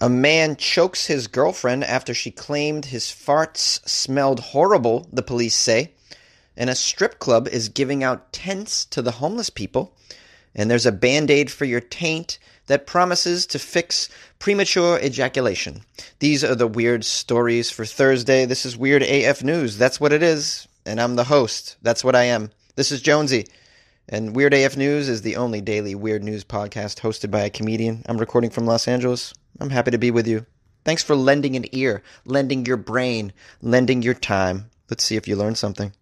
A man chokes his girlfriend after she claimed his farts smelled horrible, the police say. And a strip club is giving out tents to the homeless people. And there's a band aid for your taint that promises to fix premature ejaculation. These are the weird stories for Thursday. This is Weird AF News. That's what it is. And I'm the host. That's what I am. This is Jonesy. And Weird AF News is the only daily weird news podcast hosted by a comedian. I'm recording from Los Angeles. I'm happy to be with you. Thanks for lending an ear, lending your brain, lending your time. Let's see if you learned something.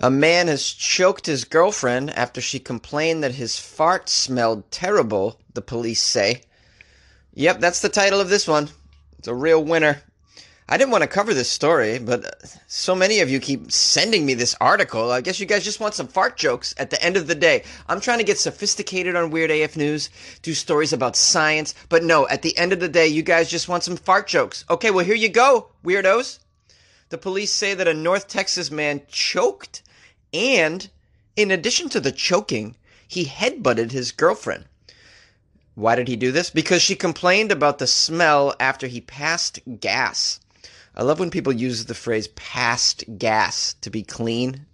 A man has choked his girlfriend after she complained that his fart smelled terrible, the police say. Yep, that's the title of this one. It's a real winner. I didn't want to cover this story, but uh, so many of you keep sending me this article. I guess you guys just want some fart jokes at the end of the day. I'm trying to get sophisticated on Weird AF News, do stories about science, but no, at the end of the day, you guys just want some fart jokes. Okay, well, here you go, weirdos. The police say that a North Texas man choked, and in addition to the choking, he headbutted his girlfriend. Why did he do this? Because she complained about the smell after he passed gas. I love when people use the phrase passed gas to be clean.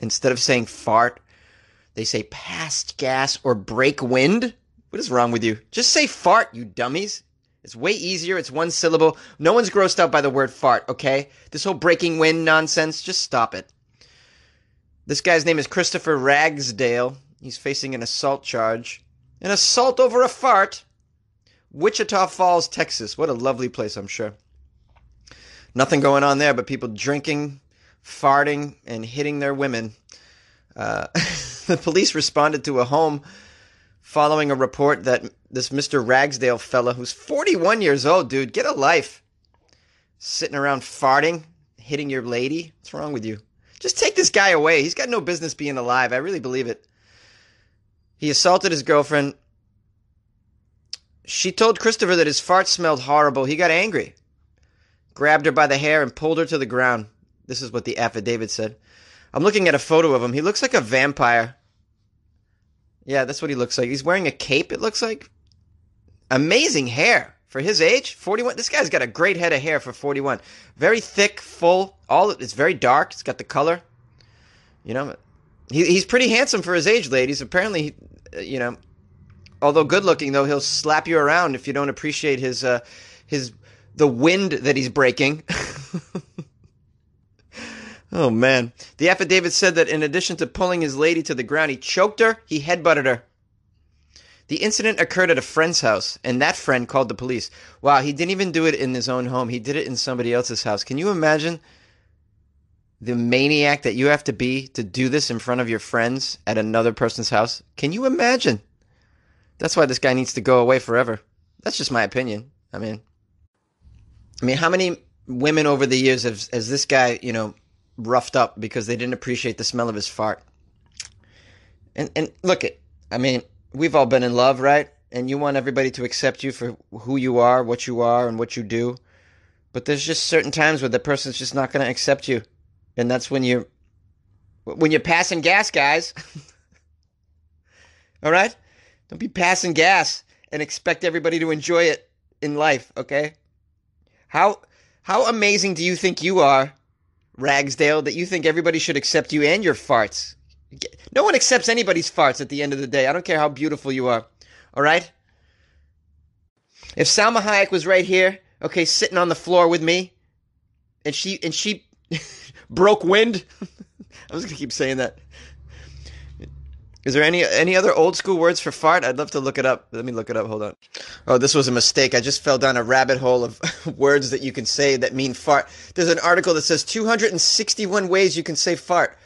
Instead of saying fart, they say passed gas or break wind. What is wrong with you? Just say fart, you dummies. It's way easier. It's one syllable. No one's grossed out by the word fart, okay? This whole breaking wind nonsense, just stop it. This guy's name is Christopher Ragsdale. He's facing an assault charge. An assault over a fart? Wichita Falls, Texas. What a lovely place, I'm sure. Nothing going on there but people drinking, farting, and hitting their women. Uh, the police responded to a home following a report that this Mr. Ragsdale fella, who's 41 years old, dude, get a life. Sitting around farting, hitting your lady. What's wrong with you? Just take this guy away. He's got no business being alive. I really believe it. He assaulted his girlfriend. She told Christopher that his fart smelled horrible. He got angry grabbed her by the hair, and pulled her to the ground. This is what the affidavit said. I'm looking at a photo of him. He looks like a vampire. Yeah, that's what he looks like. He's wearing a cape, it looks like. Amazing hair for his age. 41. This guy's got a great head of hair for 41. Very thick, full. All it's very dark. It's got the color. You know, he, he's pretty handsome for his age, ladies. Apparently, you know, although good looking, though, he'll slap you around if you don't appreciate his uh, his the wind that he's breaking. oh man. The affidavit said that in addition to pulling his lady to the ground, he choked her, he headbutted her. The incident occurred at a friend's house, and that friend called the police. Wow, he didn't even do it in his own home. He did it in somebody else's house. Can you imagine the maniac that you have to be to do this in front of your friends at another person's house? Can you imagine? That's why this guy needs to go away forever. That's just my opinion. I mean, I mean, how many women over the years have, has this guy, you know, roughed up because they didn't appreciate the smell of his fart? And and look it, I mean, we've all been in love, right? And you want everybody to accept you for who you are, what you are, and what you do. But there's just certain times where the person's just not going to accept you, and that's when you're when you're passing gas, guys. all right, don't be passing gas and expect everybody to enjoy it in life. Okay. How how amazing do you think you are, Ragsdale, that you think everybody should accept you and your farts? No one accepts anybody's farts at the end of the day. I don't care how beautiful you are. All right? If Salma Hayek was right here, okay, sitting on the floor with me, and she and she broke wind. I was gonna keep saying that. Is there any any other old school words for fart? I'd love to look it up. Let me look it up. Hold on. Oh, this was a mistake. I just fell down a rabbit hole of words that you can say that mean fart. There's an article that says 261 ways you can say fart.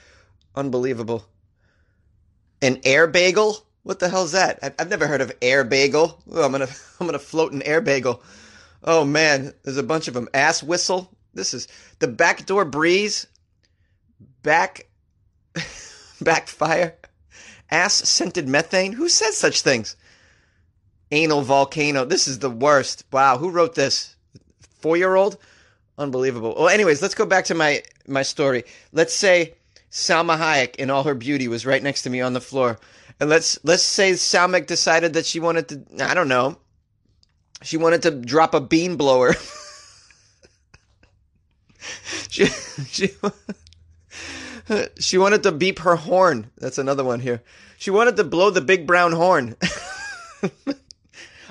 Unbelievable. An air bagel? What the hell's that? I've never heard of air bagel. Oh, I'm gonna I'm gonna float an air bagel. Oh man, there's a bunch of them. Ass whistle. This is the backdoor breeze. Back backfire ass scented methane? Who says such things? Anal volcano. This is the worst. Wow, who wrote this? Four year old? Unbelievable. Well, anyways, let's go back to my my story. Let's say Salma Hayek in all her beauty was right next to me on the floor. And let's let's say Salma decided that she wanted to I don't know, She wanted to drop a bean blower. she she she wanted to beep her horn. That's another one here. She wanted to blow the big brown horn.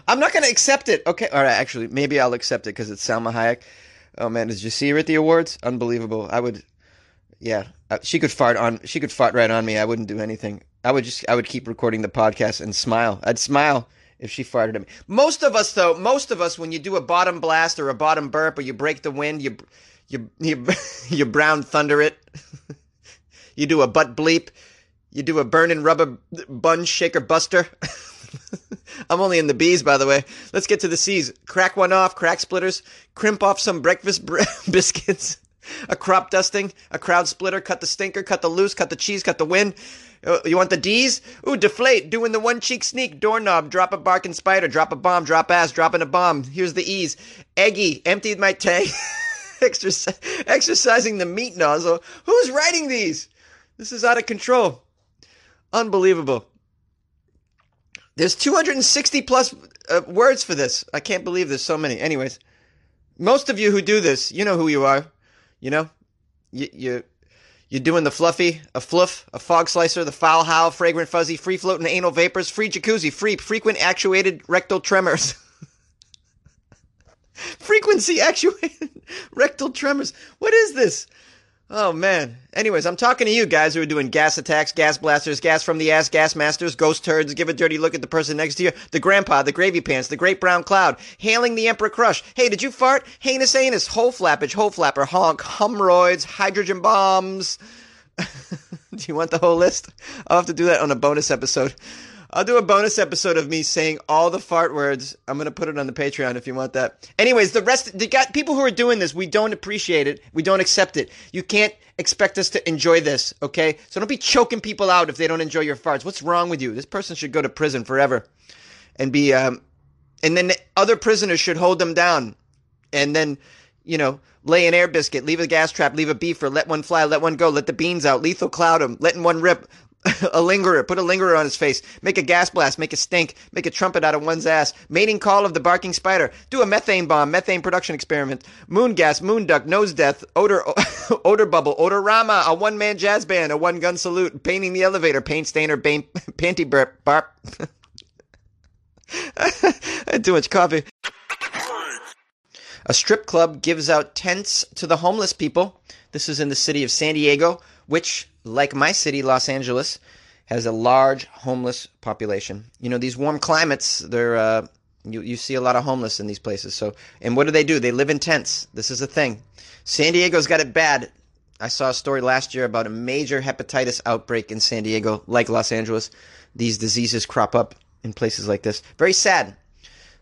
I'm not going to accept it. Okay, all right. Actually, maybe I'll accept it because it's Salma Hayek. Oh man, did you see her at the awards? Unbelievable. I would, yeah. Uh, she could fart on. She could fart right on me. I wouldn't do anything. I would just. I would keep recording the podcast and smile. I'd smile if she farted at me. Most of us, though, most of us, when you do a bottom blast or a bottom burp or you break the wind, you, you, you, you brown thunder it. You do a butt bleep. You do a burning rubber bun shaker buster. I'm only in the B's, by the way. Let's get to the C's. Crack one off, crack splitters, crimp off some breakfast br- biscuits, a crop dusting, a crowd splitter, cut the stinker, cut the loose, cut the cheese, cut the wind. Uh, you want the D's? Ooh, deflate, doing the one cheek sneak, doorknob, drop a barking spider, drop a bomb, drop ass, dropping a bomb. Here's the E's. Eggy, emptied my tank, Exercise, exercising the meat nozzle. Who's writing these? This is out of control. Unbelievable. There's 260 plus uh, words for this. I can't believe there's so many. Anyways, most of you who do this, you know who you are. You know, you you you're doing the fluffy, a fluff, a fog slicer, the foul howl, fragrant fuzzy, free floating anal vapors, free jacuzzi, free frequent actuated rectal tremors. Frequency actuated rectal tremors. What is this? Oh man. Anyways, I'm talking to you guys who are doing gas attacks, gas blasters, gas from the ass, gas masters, ghost turds, give a dirty look at the person next to you, the grandpa, the gravy pants, the great brown cloud, hailing the emperor crush. Hey, did you fart? Heinous anus, hole flappage, hole flapper, honk, humroids, hydrogen bombs. do you want the whole list? I'll have to do that on a bonus episode. I'll do a bonus episode of me saying all the fart words. I'm gonna put it on the Patreon if you want that. Anyways, the rest, the got people who are doing this, we don't appreciate it. We don't accept it. You can't expect us to enjoy this, okay? So don't be choking people out if they don't enjoy your farts. What's wrong with you? This person should go to prison forever, and be, um, and then other prisoners should hold them down, and then, you know, lay an air biscuit, leave a gas trap, leave a beefer, let one fly, let one go, let the beans out, lethal cloud them, letting one rip, a lingerer, put a lingerer on his face, make a gas blast, make a stink, make a trumpet out of one's ass, mating call of the barking spider, do a methane bomb, methane production experiment, moon gas, moon duck, nose death, odor, odor bubble, odorama, a one man jazz band, a one gun salute, painting the elevator, paint stainer, paint, panty burp, barp. Too much coffee. A strip club gives out tents to the homeless people. This is in the city of San Diego, which like my city, Los Angeles, has a large homeless population. You know, these warm climates, they're uh, you you see a lot of homeless in these places. So, and what do they do? They live in tents. This is a thing. San Diego's got it bad. I saw a story last year about a major hepatitis outbreak in San Diego, like Los Angeles. These diseases crop up in places like this. Very sad.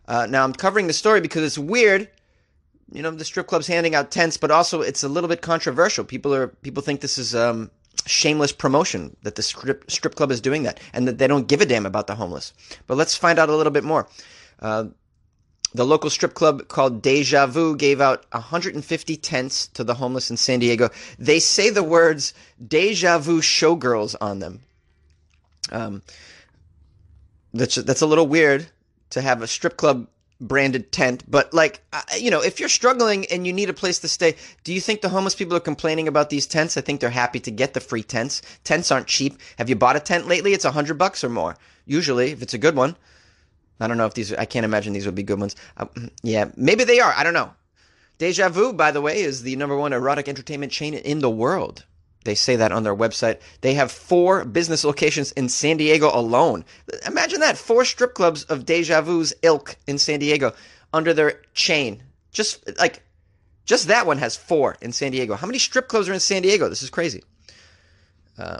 Uh, now I'm covering the story because it's weird. You know, the strip club's handing out tents, but also it's a little bit controversial. People are people think this is um, shameless promotion that the strip, strip club is doing that and that they don't give a damn about the homeless. But let's find out a little bit more. Uh, the local strip club called Deja Vu gave out 150 tents to the homeless in San Diego. They say the words Deja Vu showgirls on them. Um, that's, that's a little weird to have a strip club branded tent. But like, you know, if you're struggling and you need a place to stay, do you think the homeless people are complaining about these tents? I think they're happy to get the free tents. Tents aren't cheap. Have you bought a tent lately? It's a hundred bucks or more. Usually, if it's a good one. I don't know if these. I can't imagine these would be good ones. Uh, yeah, maybe they are. I don't know. Deja Vu, by the way, is the number one erotic entertainment chain in the world. They say that on their website. They have four business locations in San Diego alone. Imagine that four strip clubs of Deja Vu's ilk in San Diego under their chain. Just like, just that one has four in San Diego. How many strip clubs are in San Diego? This is crazy. Uh,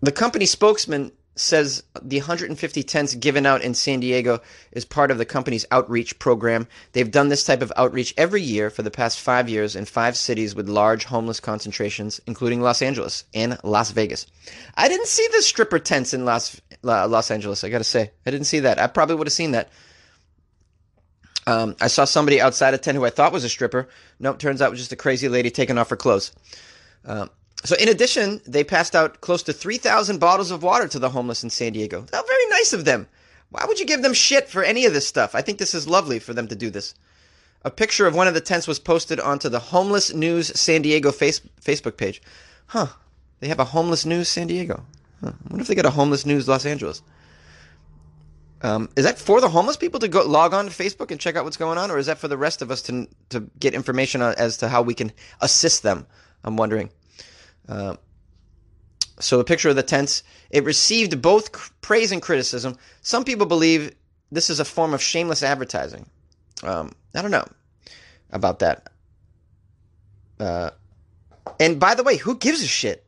the company spokesman says the 150 tents given out in San Diego is part of the company's outreach program. They've done this type of outreach every year for the past five years in five cities with large homeless concentrations, including Los Angeles and Las Vegas. I didn't see the stripper tents in Los Los Angeles. I got to say, I didn't see that. I probably would have seen that. Um, I saw somebody outside a tent who I thought was a stripper. Nope, turns out it was just a crazy lady taking off her clothes. Um, so, in addition, they passed out close to 3,000 bottles of water to the homeless in San Diego. How very nice of them. Why would you give them shit for any of this stuff? I think this is lovely for them to do this. A picture of one of the tents was posted onto the Homeless News San Diego face, Facebook page. Huh. They have a Homeless News San Diego. Huh. I wonder if they got a Homeless News Los Angeles. Um, is that for the homeless people to go log on to Facebook and check out what's going on, or is that for the rest of us to to get information on, as to how we can assist them? I'm wondering. Uh, so a picture of the tents. It received both praise and criticism. Some people believe this is a form of shameless advertising. Um, I don't know about that. Uh, and by the way, who gives a shit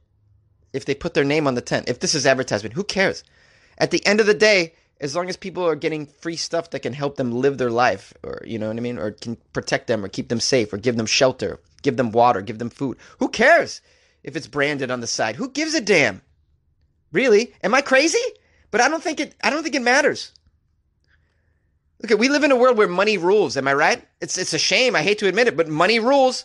if they put their name on the tent? If this is advertisement, who cares? At the end of the day, as long as people are getting free stuff that can help them live their life, or you know what I mean, or can protect them, or keep them safe, or give them shelter, give them water, give them food. Who cares if it's branded on the side? Who gives a damn? Really? Am I crazy? But I don't think it. I don't think it matters. Look, we live in a world where money rules. Am I right? It's it's a shame. I hate to admit it, but money rules.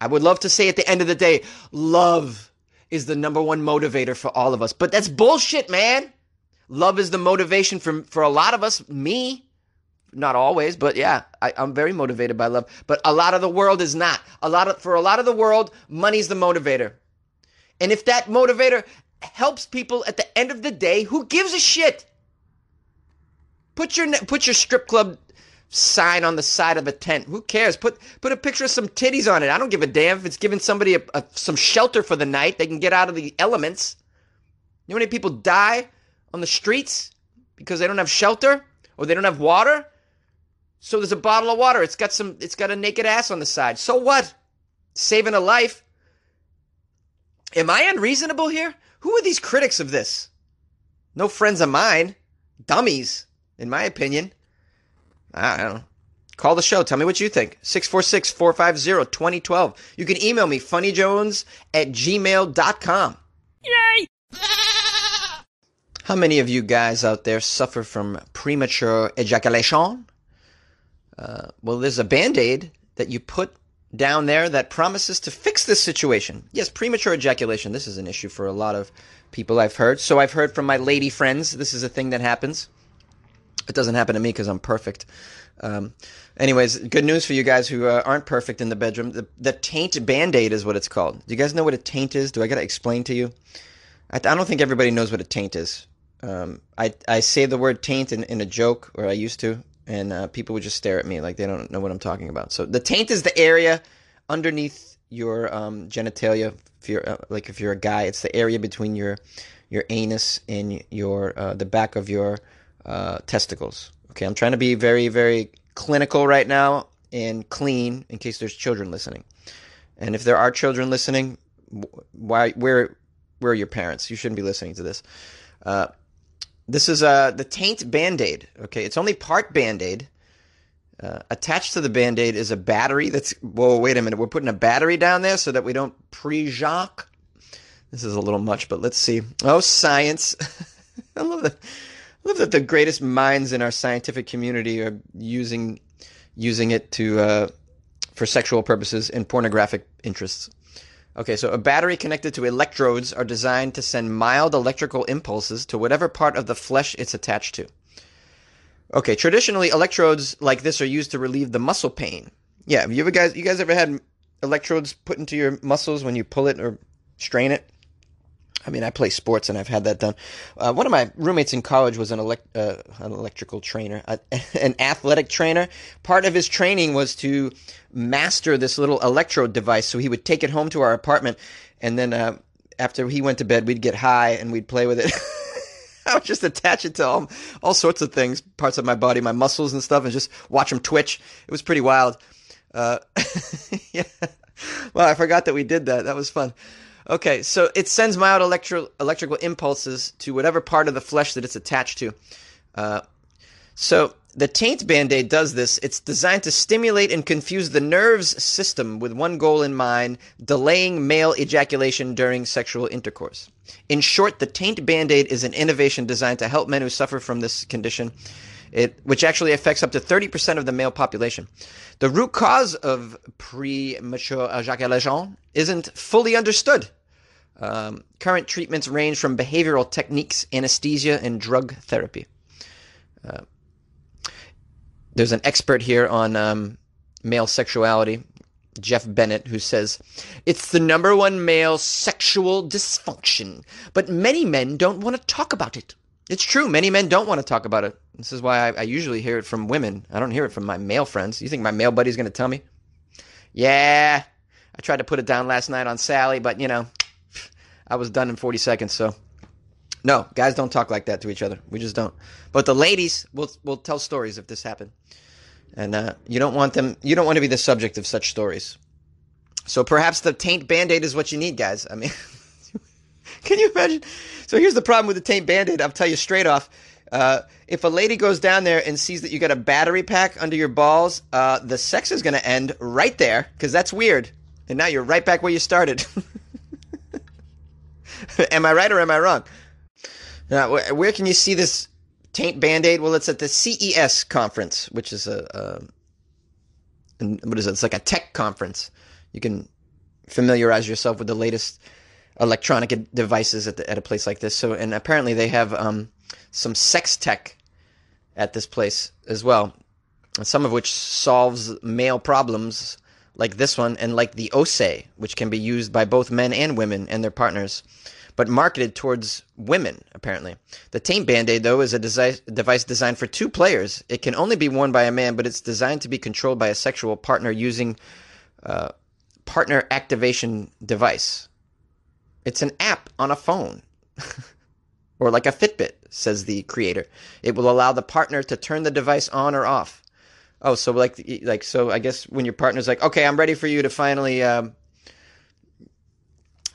I would love to say at the end of the day, love is the number one motivator for all of us. But that's bullshit, man. Love is the motivation for for a lot of us. Me, not always, but yeah, I, am very motivated by love. But a lot of the world is not. A lot of for a lot of the world, money's the motivator. And if that motivator helps people at the end of the day, who gives a shit? Put your put your strip club sign on the side of a tent. Who cares? Put put a picture of some titties on it. I don't give a damn if it's giving somebody a, a, some shelter for the night. They can get out of the elements. You know how many people die on the streets because they don't have shelter or they don't have water? So there's a bottle of water. It's got some. It's got a naked ass on the side. So what? Saving a life. Am I unreasonable here? Who are these critics of this? No friends of mine. Dummies, in my opinion. I don't know. Call the show. Tell me what you think. 646 450 2012. You can email me, funnyjones at gmail.com. Yay! How many of you guys out there suffer from premature ejaculation? Uh, well, there's a band aid that you put down there that promises to fix this situation. Yes, premature ejaculation. This is an issue for a lot of people I've heard. So I've heard from my lady friends. This is a thing that happens. It doesn't happen to me because I'm perfect. Um, anyways, good news for you guys who uh, aren't perfect in the bedroom. The, the taint band aid is what it's called. Do you guys know what a taint is? Do I got to explain to you? I, I, don't think everybody knows what a taint is. Um, I, I say the word taint in, in a joke, or I used to, and uh, people would just stare at me like they don't know what I'm talking about. So the taint is the area underneath your um, genitalia. If you're uh, like if you're a guy, it's the area between your your anus and your uh, the back of your uh, testicles. Okay, I'm trying to be very, very clinical right now and clean in case there's children listening. And if there are children listening, why, where, where are your parents? You shouldn't be listening to this. This is uh, the Taint Band Aid. Okay, it's only part Band Aid. Uh, attached to the band aid is a battery that's. Whoa, wait a minute. We're putting a battery down there so that we don't pre jacques. This is a little much, but let's see. Oh, science. I love that. I love that the greatest minds in our scientific community are using using it to uh, for sexual purposes and pornographic interests. Okay, so a battery connected to electrodes are designed to send mild electrical impulses to whatever part of the flesh it's attached to. Okay, traditionally electrodes like this are used to relieve the muscle pain. Yeah, have you ever guys you guys ever had electrodes put into your muscles when you pull it or strain it? I mean, I play sports and I've had that done. Uh, one of my roommates in college was an, elect, uh, an electrical trainer, uh, an athletic trainer. Part of his training was to master this little electrode device. So he would take it home to our apartment, and then uh, after he went to bed, we'd get high and we'd play with it. I would just attach it to all, all sorts of things, parts of my body, my muscles and stuff, and just watch them twitch. It was pretty wild. Uh, yeah. Well, I forgot that we did that. That was fun. Okay, so it sends mild electro- electrical impulses to whatever part of the flesh that it's attached to. Uh, so the taint band-aid does this. It's designed to stimulate and confuse the nerves system with one goal in mind, delaying male ejaculation during sexual intercourse. In short, the taint band-aid is an innovation designed to help men who suffer from this condition, it, which actually affects up to 30% of the male population. The root cause of premature ejaculation isn't fully understood. Um, current treatments range from behavioral techniques, anesthesia, and drug therapy. Uh, there's an expert here on um, male sexuality, Jeff Bennett, who says, It's the number one male sexual dysfunction, but many men don't want to talk about it. It's true, many men don't want to talk about it. This is why I, I usually hear it from women. I don't hear it from my male friends. You think my male buddy's going to tell me? Yeah, I tried to put it down last night on Sally, but you know, I was done in 40 seconds, so. No, guys don't talk like that to each other. We just don't. But the ladies will will tell stories if this happened, and uh, you don't want them. You don't want to be the subject of such stories. So perhaps the taint band-aid is what you need, guys. I mean, can you imagine? So here's the problem with the taint band-aid. I'll tell you straight off. Uh, if a lady goes down there and sees that you got a battery pack under your balls, uh, the sex is going to end right there because that's weird. And now you're right back where you started. am I right or am I wrong? Now, where can you see this taint band aid? Well, it's at the CES conference, which is a, a what is it? It's like a tech conference. You can familiarize yourself with the latest electronic devices at, the, at a place like this. So, and apparently they have um, some sex tech at this place as well, some of which solves male problems like this one and like the OSE, which can be used by both men and women and their partners but marketed towards women, apparently. The Taint Band Aid, though, is a desi- device designed for two players. It can only be worn by a man, but it's designed to be controlled by a sexual partner using uh, partner activation device. It's an app on a phone. or like a Fitbit, says the creator. It will allow the partner to turn the device on or off. Oh, so like like so I guess when your partner's like, "Okay, I'm ready for you to finally um,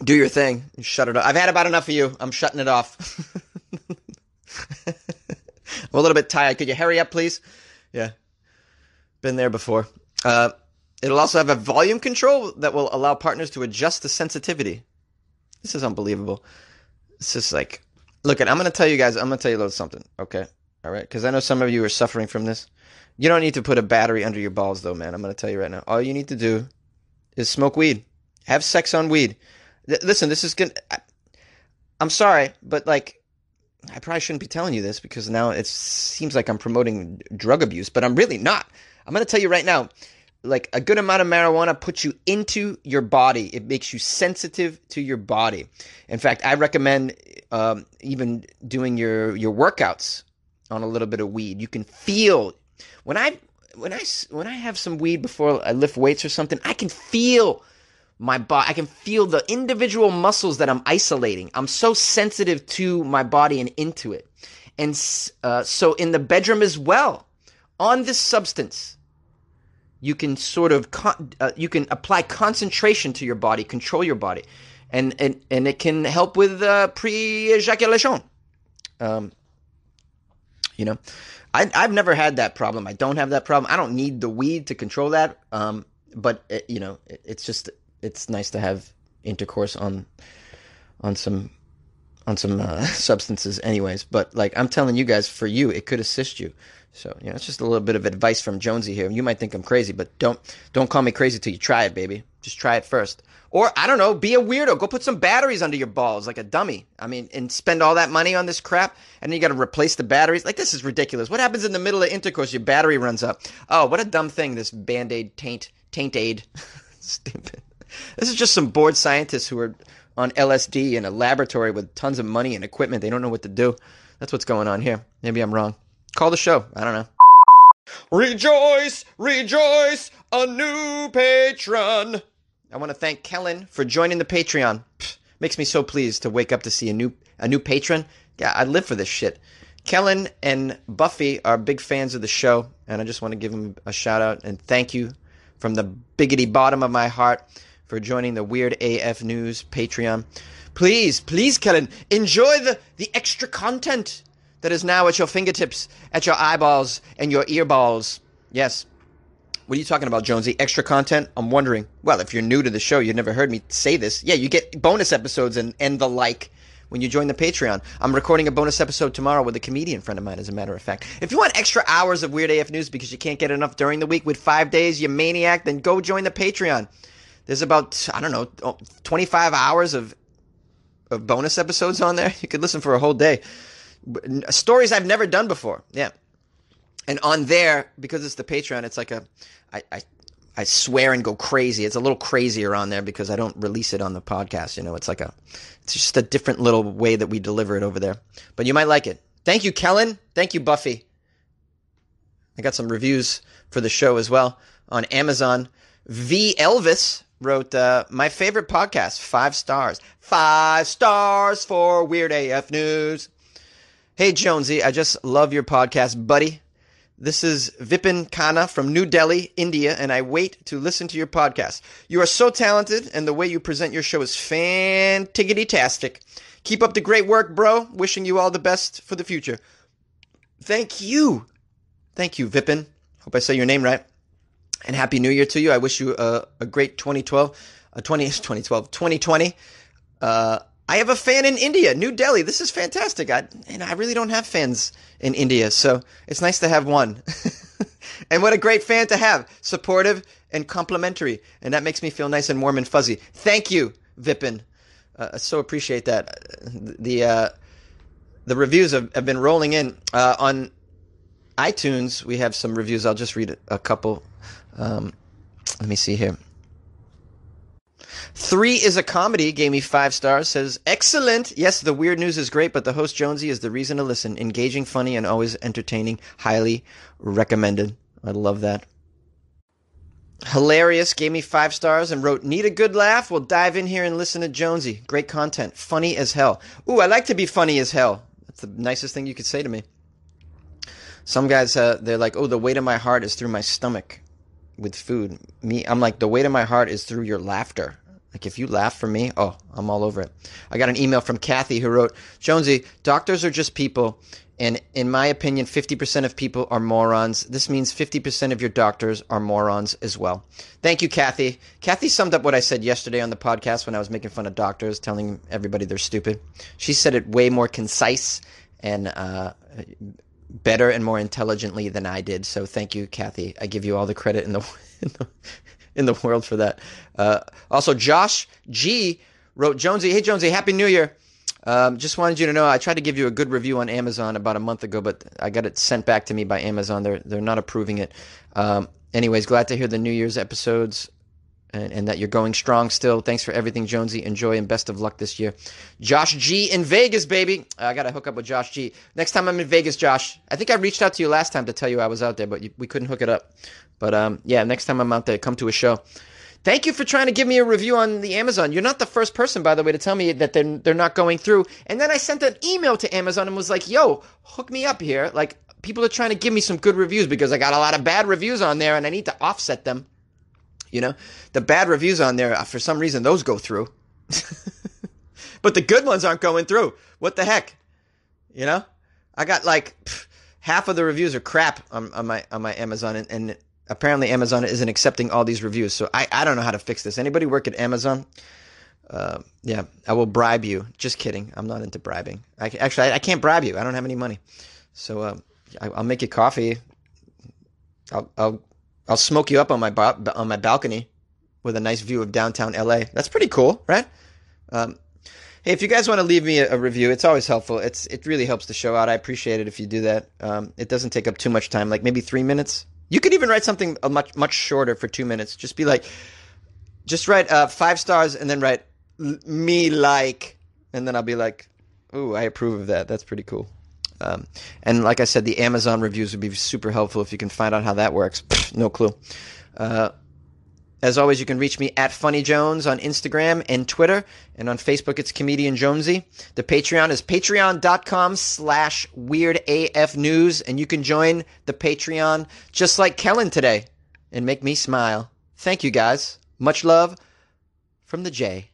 do your thing. Shut it off. I've had about enough of you. I'm shutting it off. I'm a little bit tired. Could you hurry up, please? Yeah. Been there before. Uh, it'll also have a volume control that will allow partners to adjust the sensitivity. This is unbelievable. This is like, look, I'm going to tell you guys, I'm going to tell you a little something, okay? All right? Because I know some of you are suffering from this. You don't need to put a battery under your balls, though, man. I'm going to tell you right now. All you need to do is smoke weed, have sex on weed listen, this is good. I'm sorry, but like, I probably shouldn't be telling you this because now it seems like I'm promoting drug abuse, but I'm really not. I'm going to tell you right now like a good amount of marijuana puts you into your body. It makes you sensitive to your body. In fact, I recommend um, even doing your your workouts on a little bit of weed. You can feel when I when I when I have some weed before I lift weights or something, I can feel my body. I can feel the individual muscles that I'm isolating. I'm so sensitive to my body and into it. And uh, so in the bedroom as well, on this substance, you can sort of con- uh, you can apply concentration to your body, control your body, and and and it can help with uh, pre-ejaculation. Um, you know, I, I've never had that problem. I don't have that problem. I don't need the weed to control that. Um, but it, you know, it, it's just it's nice to have intercourse on on some on some uh, substances anyways but like i'm telling you guys for you it could assist you so know it's just a little bit of advice from jonesy here. You might think i'm crazy but don't don't call me crazy till you try it baby. Just try it first. Or i don't know be a weirdo. Go put some batteries under your balls like a dummy. I mean and spend all that money on this crap and then you got to replace the batteries. Like this is ridiculous. What happens in the middle of intercourse? Your battery runs up. Oh what a dumb thing this band-aid taint taint aid. Stupid. This is just some bored scientists who are on LSD in a laboratory with tons of money and equipment. They don't know what to do. That's what's going on here. Maybe I'm wrong. Call the show. I don't know. Rejoice, rejoice, a new patron. I want to thank Kellen for joining the Patreon. Pfft, makes me so pleased to wake up to see a new a new patron. Yeah, I live for this shit. Kellen and Buffy are big fans of the show, and I just want to give them a shout out and thank you from the biggity bottom of my heart for joining the Weird AF News Patreon. Please, please, Kellen, enjoy the, the extra content that is now at your fingertips, at your eyeballs, and your earballs. Yes. What are you talking about, Jonesy? Extra content? I'm wondering. Well, if you're new to the show, you've never heard me say this. Yeah, you get bonus episodes and, and the like when you join the Patreon. I'm recording a bonus episode tomorrow with a comedian friend of mine, as a matter of fact. If you want extra hours of Weird AF News because you can't get enough during the week with five days, you maniac, then go join the Patreon. There's about, I don't know, 25 hours of of bonus episodes on there. You could listen for a whole day. Stories I've never done before. Yeah. And on there, because it's the Patreon, it's like a, I, I, I swear and go crazy. It's a little crazier on there because I don't release it on the podcast. You know, it's like a, it's just a different little way that we deliver it over there. But you might like it. Thank you, Kellen. Thank you, Buffy. I got some reviews for the show as well on Amazon. V. Elvis wrote, uh, My favorite podcast, five stars. Five stars for Weird AF News. Hey, Jonesy, I just love your podcast, buddy. This is Vipin Khanna from New Delhi, India, and I wait to listen to your podcast. You are so talented, and the way you present your show is fantiggity-tastic. Keep up the great work, bro. Wishing you all the best for the future. Thank you. Thank you, Vipin. Hope I say your name right. And Happy New Year to you. I wish you a, a great 2012, uh, 20, 2012, 2020. Uh, I have a fan in India, New Delhi. This is fantastic. I, and I really don't have fans in India, so it's nice to have one. and what a great fan to have. Supportive and complimentary. And that makes me feel nice and warm and fuzzy. Thank you, Vipin. Uh, I so appreciate that. The uh, the reviews have, have been rolling in uh, on iTunes. We have some reviews. I'll just read a couple. Um, let me see here. Three is a comedy. Gave me five stars. Says excellent. Yes, the weird news is great, but the host Jonesy is the reason to listen. Engaging, funny, and always entertaining. Highly recommended. I love that. Hilarious gave me five stars and wrote, Need a good laugh? We'll dive in here and listen to Jonesy. Great content. Funny as hell. Ooh, I like to be funny as hell. That's the nicest thing you could say to me. Some guys, uh, they're like, Oh, the weight of my heart is through my stomach with food. Me, I'm like, The weight of my heart is through your laughter. Like if you laugh for me, oh, I'm all over it. I got an email from Kathy who wrote, Jonesy, doctors are just people. And in my opinion, 50% of people are morons. This means 50% of your doctors are morons as well. Thank you, Kathy. Kathy summed up what I said yesterday on the podcast when I was making fun of doctors, telling everybody they're stupid. She said it way more concise and uh, better and more intelligently than I did. So thank you, Kathy. I give you all the credit in the, in the in the world for that. Uh, also, Josh G wrote Jonesy, hey Jonesy, happy New Year. Um, just wanted you to know I tried to give you a good review on Amazon about a month ago, but I got it sent back to me by Amazon. They're they're not approving it. Um, anyways, glad to hear the New Year's episodes and, and, that you're going strong still. Thanks for everything, Jonesy. Enjoy and best of luck this year. Josh G in Vegas, baby. I got to hook up with Josh G. Next time I'm in Vegas, Josh. I think I reached out to you last time to tell you I was out there, but you, we couldn't hook it up. But um, yeah, next time I'm out there, come to a show. Thank you for trying to give me a review on the Amazon. You're not the first person, by the way, to tell me that they're, they're not going through. And then I sent an email to Amazon and was like, yo, hook me up here. Like, people are trying to give me some good reviews because I got a lot of bad reviews on there and I need to offset them. You know, the bad reviews on there, uh, for some reason, those go through. but the good ones aren't going through. What the heck? You know, I got like pff, half of the reviews are crap on, on my on my Amazon, and, and, apparently Amazon isn't accepting all these reviews. So I, I don't know how to fix this. Anybody work at Amazon? Uh, yeah, I will bribe you. Just kidding. I'm not into bribing. I, actually, I, I can't bribe you. I don't have any money. So uh, I, will make you coffee. I'll, I'll I'll smoke you up on my on my balcony with a nice view of downtown LA. That's pretty cool, right? Um, hey, if you guys want to leave me a, a, review, it's always helpful. It's it really helps the show out. I appreciate it if you do that. Um, it doesn't take up too much time, like maybe three minutes. You could even write something much much shorter for two minutes. Just be like, just write uh, five stars and then write me like, and then I'll be like, ooh, I approve of that. That's pretty cool. Um, and like I said, the Amazon reviews would be super helpful if you can find out how that works. no clue. Uh, as always, you can reach me at Funny Jones on Instagram and Twitter, and on Facebook it's Comedian Jonesy. The Patreon is patreon.com slash weirdafnews, and you can join the Patreon just like Kellen today and make me smile. Thank you guys. Much love from the J.